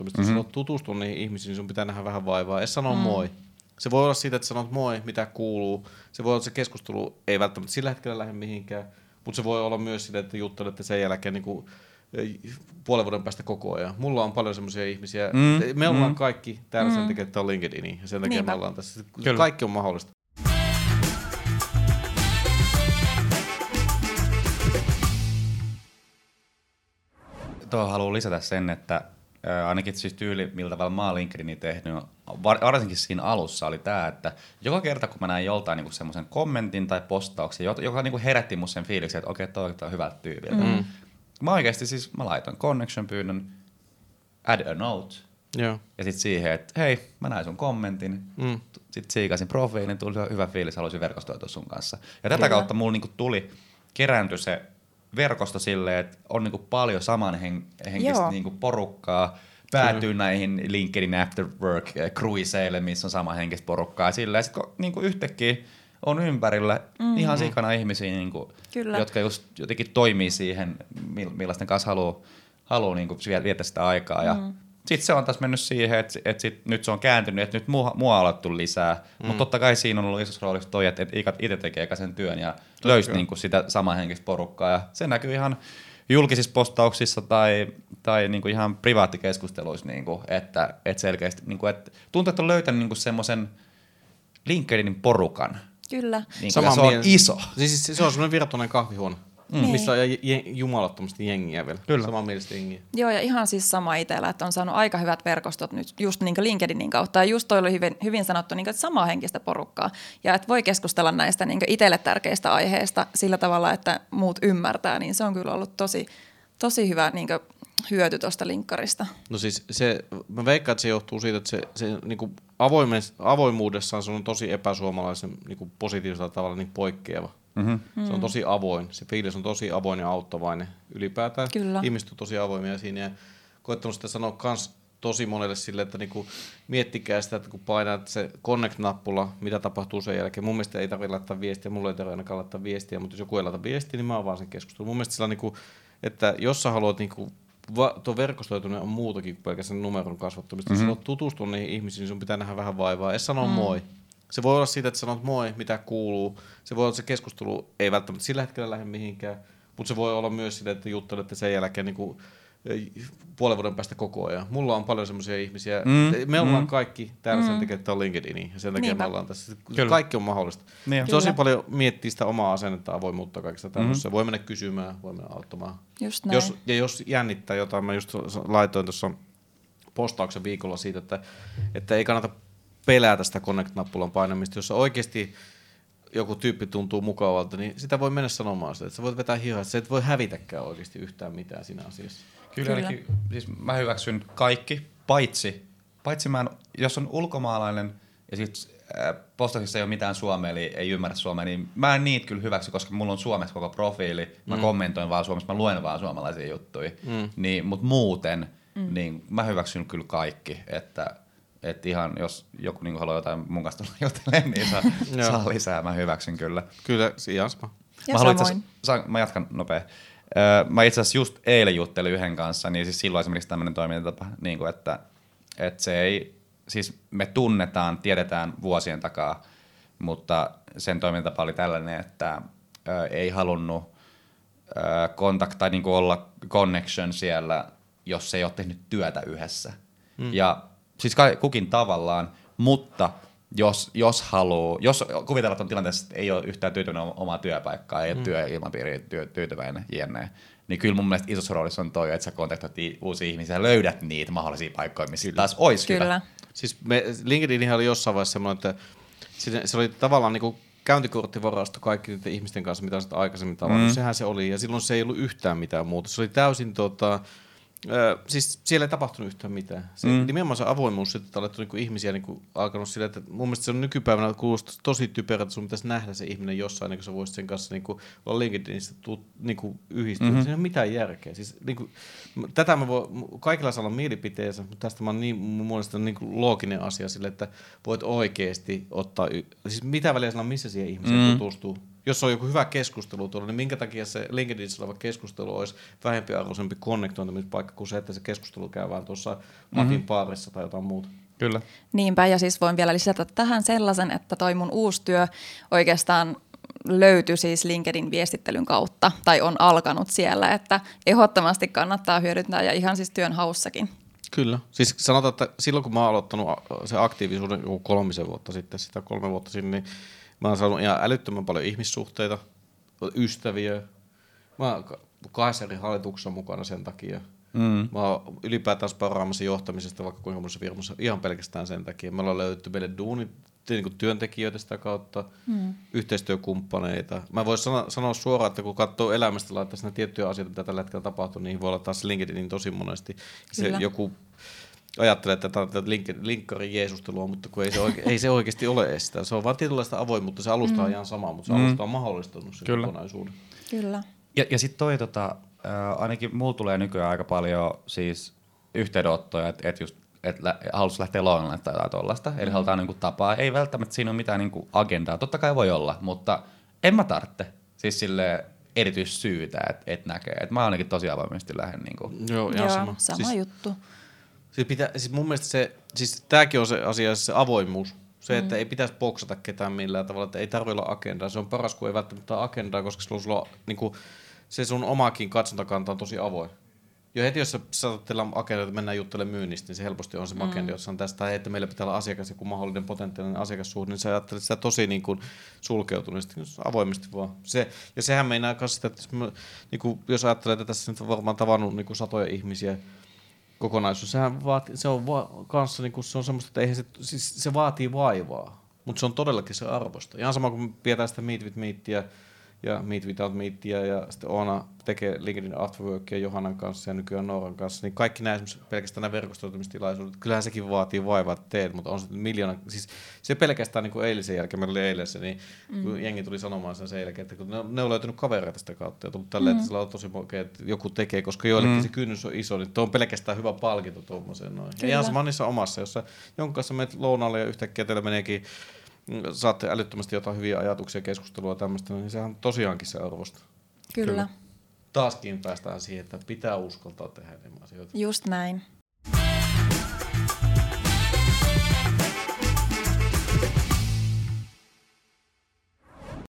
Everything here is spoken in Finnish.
Mm-hmm. Jos tutustua niihin ihmisiin, niin sun pitää nähdä vähän vaivaa. Ei sanoa mm. moi. Se voi olla siitä, että sanot moi, mitä kuuluu. Se voi olla, että se keskustelu ei välttämättä sillä hetkellä lähde mihinkään. Mutta se voi olla myös sitä, että juttelette sen jälkeen niin kuin, puolen vuoden päästä koko ajan. Mulla on paljon semmoisia ihmisiä. Mm, me ollaan mm. kaikki täällä mm. sen takia, että on LinkedIn. Ja sen takia Niinpä. me ollaan tässä. Kyllä. Kaikki on mahdollista. Tuohon haluan lisätä sen, että ainakin siis tyyli, millä tavalla mä oon LinkedInin tehnyt, varsinkin siinä alussa oli tämä, että joka kerta kun mä näin joltain niinku semmoisen kommentin tai postauksen, joka niinku herätti mun sen fiiliksen, että okei, toi on hyvältä tyypiltä. Mm. Mä oikeasti siis, mä laitoin connection pyynnön, add a note, Joo. ja sitten siihen, että hei, mä näin sun kommentin, mm. sitten siikasin profiilin, tuli hyvä fiilis, haluaisin verkostoitua sun kanssa. Ja tätä Kyllä. kautta mulla niinku tuli, kerääntyi se verkosto silleen, että on niinku paljon samanhenkistä niinku porukkaa, päätyy Kyllä. näihin LinkedIn After Work cruiseille, missä on samanhenkistä porukkaa. Sillä sitten kun niinku yhtäkkiä on ympärillä mm-hmm. ihan sikana ihmisiä, niinku, jotka just jotenkin toimii siihen, millaisten kanssa haluaa haluu niinku viettää sitä aikaa. Mm. Sitten se on taas mennyt siihen, että, että sit nyt se on kääntynyt, että nyt mua, mua on alettu lisää. Mm. Mutta totta kai siinä on ollut isossa roolissa toi, että, että itse tekee sen työn ja löysi niinku sitä samanhenkistä porukkaa. Ja se näkyy ihan julkisissa postauksissa tai, tai niinku ihan privaattikeskusteluissa, niinku, että, että selkeästi niinku, että tuntuu, että on löytänyt niinku semmoisen LinkedInin porukan. Kyllä. Niinku, Sama se on iso. Siis, siis se on semmoinen virtuaalinen kahvihuone. Mm. Niin. Missä on jumalattomasti jengiä vielä. Kyllä. Samaa mielestä jengiä. Joo, ja ihan siis sama itsellä, että on saanut aika hyvät verkostot nyt just niin LinkedInin kautta. Ja just toi oli hyvin, hyvin sanottu, niin kuin, että samaa henkistä porukkaa. Ja että voi keskustella näistä niin itselle tärkeistä aiheista sillä tavalla, että muut ymmärtää, niin se on kyllä ollut tosi, tosi hyvä niin kuin, hyöty tuosta linkkarista. No siis se, mä veikkaan, että se johtuu siitä, että se, se niin kuin avoimuudessaan se on tosi epäsuomalaisen niin kuin positiivisella tavalla niin poikkeava. Mm-hmm. Se on tosi avoin. Se fiilis on tosi avoin ja auttavainen ylipäätään. Kyllä. Ihmiset on tosi avoimia siinä ja koettanut sitä sanoa kans tosi monelle sille, että niinku miettikää sitä, että kun painat se connect-nappula, mitä tapahtuu sen jälkeen. Mun mielestä ei tarvitse laittaa viestiä, mulla ei tarvitse ainakaan laittaa viestiä, mutta jos joku ei laita viestiä, niin mä oon vaan sen keskustelun. Mun mielestä sillä niinku, että jos sä haluat niinku va, tuo verkostoituminen on muutakin kuin pelkästään numeron kasvattamista. Mm-hmm. Jos haluat tutustua niihin ihmisiin, niin sun pitää nähdä vähän vaivaa. Ei sanoa mm. moi. Se voi olla siitä, että sanot moi, mitä kuuluu. Se voi olla, että se keskustelu ei välttämättä sillä hetkellä lähde mihinkään, mutta se voi olla myös sitä, että juttelette sen jälkeen niin kuin puolen vuoden päästä koko ajan. Mulla on paljon semmoisia ihmisiä. Mm, me ollaan mm. kaikki täällä mm. sen takia, että on LinkedIn ja sen takia Niinpä. me ollaan tässä. Kyllä. Kaikki on mahdollista. Niin. Tosi paljon miettii sitä omaa asennetta, avoimuutta kaikista tämmöistä. Mm. Voi mennä kysymään, voi mennä auttamaan. Just näin. Jos, ja jos jännittää jotain, mä just laitoin tuossa postauksen viikolla siitä, että, että ei kannata pelätä sitä connect-nappulan painamista, jossa oikeasti joku tyyppi tuntuu mukavalta, niin sitä voi mennä sanomaan sitä, että sä voit vetää hihaa, että sä et voi hävitäkään oikeasti yhtään mitään siinä asiassa. Kyllä, Kyllä. Eli, siis mä hyväksyn kaikki, paitsi, paitsi mä en, jos on ulkomaalainen ja sitten äh, postauksissa ei ole mitään suomea, eli ei ymmärrä suomea, niin mä en niitä kyllä hyväksy, koska mulla on suomessa koko profiili, mä mm. kommentoin vaan suomessa, mä luen vaan suomalaisia juttuja, mm. niin, mutta muuten, mm. niin mä hyväksyn kyllä kaikki, että että ihan jos joku niin haluaa jotain mun kanssa tulla juttelemaan, niin saa, saa lisää. Mä hyväksyn kyllä. Kyllä, Jasma. Ja mä, itse, mä jatkan nopea. Mä itse asiassa just eilen juttelin yhden kanssa, niin siis silloin esimerkiksi tämmöinen toimintatapa, niin kuin että, että se ei, siis me tunnetaan, tiedetään vuosien takaa, mutta sen toimintatapa oli tällainen, että ää, ei halunnut kontaktaa, niin kuin olla connection siellä, jos ei ole tehnyt työtä yhdessä. Mm. Ja siis kukin tavallaan, mutta jos, jos haluaa, jos kuvitellaan, että on tilanteessa, että ei ole yhtään tyytyväinen omaa työpaikkaa, ei ole mm. työilmapiiri työ, tyytyväinen, jne, niin kyllä mun mielestä isossa roolissa on toi, että sä kontaktoit uusia ihmisiä ja löydät niitä mahdollisia paikkoja, missä kyllä. taas olisi kyllä. hyvä. Siis me, LinkedIn oli jossain vaiheessa semmoinen, että se oli tavallaan niin kuin käyntikorttivarasto kaikki niiden ihmisten kanssa, mitä olet aikaisemmin tavannut. Mm. Sehän se oli, ja silloin se ei ollut yhtään mitään muuta. Se oli täysin tota, Öö, siis siellä ei tapahtunut yhtään mitään. Se, mm. Nimenomaan se avoimuus, että olet niinku ihmisiä niinku alkanut sille, että mun mielestä se on nykypäivänä kuulostaa tosi typerä, että sun pitäisi nähdä se ihminen jossain, niin kuin sä voisit sen kanssa niinku, olla LinkedInistä tuu, niinku, yhdistyä. Mm-hmm. Siinä ei ole mitään järkeä. Siis, niinku, tätä mä voi, kaikilla saa olla mielipiteensä, mutta tästä mä on niin, mun mielestä on niinku looginen asia sille, että voit oikeasti ottaa, y- siis mitä väliä sanoa, missä siihen ihmiseen mm. tutustuu Jos on joku hyvä keskustelu tuolla, niin minkä takia se LinkedInissä oleva keskustelu olisi vähempiarvoisempi konnektointimispaikka kuin se, että se keskustelu käy vaan tuossa Matin mm-hmm. paarissa tai jotain muuta. Kyllä. Niinpä, ja siis voin vielä lisätä tähän sellaisen, että toi mun uusi työ oikeastaan löytyi siis LinkedIn viestittelyn kautta tai on alkanut siellä, että ehdottomasti kannattaa hyödyntää ja ihan siis työn haussakin. Kyllä. Siis sanotaan, että silloin kun mä oon aloittanut se aktiivisuuden joku kolmisen vuotta sitten, sitä kolme vuotta sitten, niin mä oon saanut ihan älyttömän paljon ihmissuhteita, ystäviä. Mä oon kahdessa eri hallituksessa mukana sen takia. Mm. Mä oon ylipäätään paraamassa johtamisesta vaikka kuinka monessa firmassa ihan pelkästään sen takia. Me ollaan löydetty meille duunit niin kuin työntekijöitä sitä kautta, mm. yhteistyökumppaneita. Mä voisin sanoa, sanoa suoraan, että kun katsoo elämästä, laittaa sinne tiettyjä asioita, mitä tällä hetkellä tapahtuu, niin voi olla taas LinkedInin tosi monesti. Se joku ajattelee, että tämä on linkkarin jeesustelua, mutta kun ei se, oike- ei se oikeasti ole sitä. Se on vain tietynlaista avoimuutta. Se alusta mm. on ihan sama, mutta se mm. alusta on mahdollistanut sen Kyllä. kokonaisuuden. Kyllä. Ja, ja sitten toi, tota, äh, ainakin mulla tulee nykyään aika paljon siis yhteydenottoja, että et just että lä- haluaisi lähteä lounalle tai jotain tuollaista. Eli mm. halutaan niinku tapaa. Ei välttämättä siinä ole mitään niinku agendaa. Totta kai voi olla, mutta en mä tarvitse. Siis sille erityissyytä, että et näkee. Et mä ainakin tosi avoimesti lähden. Niinku. Joo, ihan Joo, sama. sama siis, juttu. Siis, pitää, siis mun mielestä se, siis tämäkin on se asia, se avoimuus. Se, että mm. ei pitäisi boksata ketään millään tavalla, että ei tarvitse olla agendaa. Se on paras, kun ei välttämättä agendaa, koska sulla on niin kuin, se sun omakin katsontakanta on tosi avoin. Jo heti, jos sä saatat teillä agenda, että mennään juttelemaan myynnistä, niin se helposti on se mm. agenda, jossa on tästä, että meillä pitää olla asiakas joku mahdollinen potentiaalinen asiakassuhde, niin sä ajattelet sitä tosi niin kuin sulkeutuneesti, avoimesti vaan. Se, ja sehän meinaa myös sitä, että jos, mä, niin kuin, jos ajattelee, että tässä nyt on varmaan tavannut niin kuin satoja ihmisiä, kokonaisuus, sehän vaati, se on va, kanssa niin kuin, se on semmoista, että eihän se, siis se vaatii vaivaa, mutta se on todellakin se arvosta. Ihan sama kuin pidetään sitä Meet with Meetia, ja Meet Without Meetia ja sitten Oona tekee LinkedIn Afterworkia Johannan kanssa ja nykyään Nooran kanssa, niin kaikki nämä pelkästään nämä verkostoitumistilaisuudet, kyllähän sekin vaatii vaivaa, että teet, mutta on se miljoona, siis se pelkästään niin kuin eilisen jälkeen, meillä oli eilen se, niin mm. kun jengi tuli sanomaan sen sen jälkeen, että kun ne, ne on löytänyt kavereita sitä kautta ja tullut tälleen, mm. että sillä on tosi oikein, että joku tekee, koska joillekin mm. se kynnys on iso, niin tuo on pelkästään hyvä palkinto tuommoiseen noin. Ja ihan sama niissä omassa, jossa jonkun kanssa menet lounalle ja yhtäkkiä teillä meneekin saatte älyttömästi jotain hyviä ajatuksia, keskustelua tämmöistä, niin sehän on tosiaankin se arvosta. Kyllä. Kyllä. Taaskin päästään siihen, että pitää uskaltaa tehdä enemmän asioita. Just näin.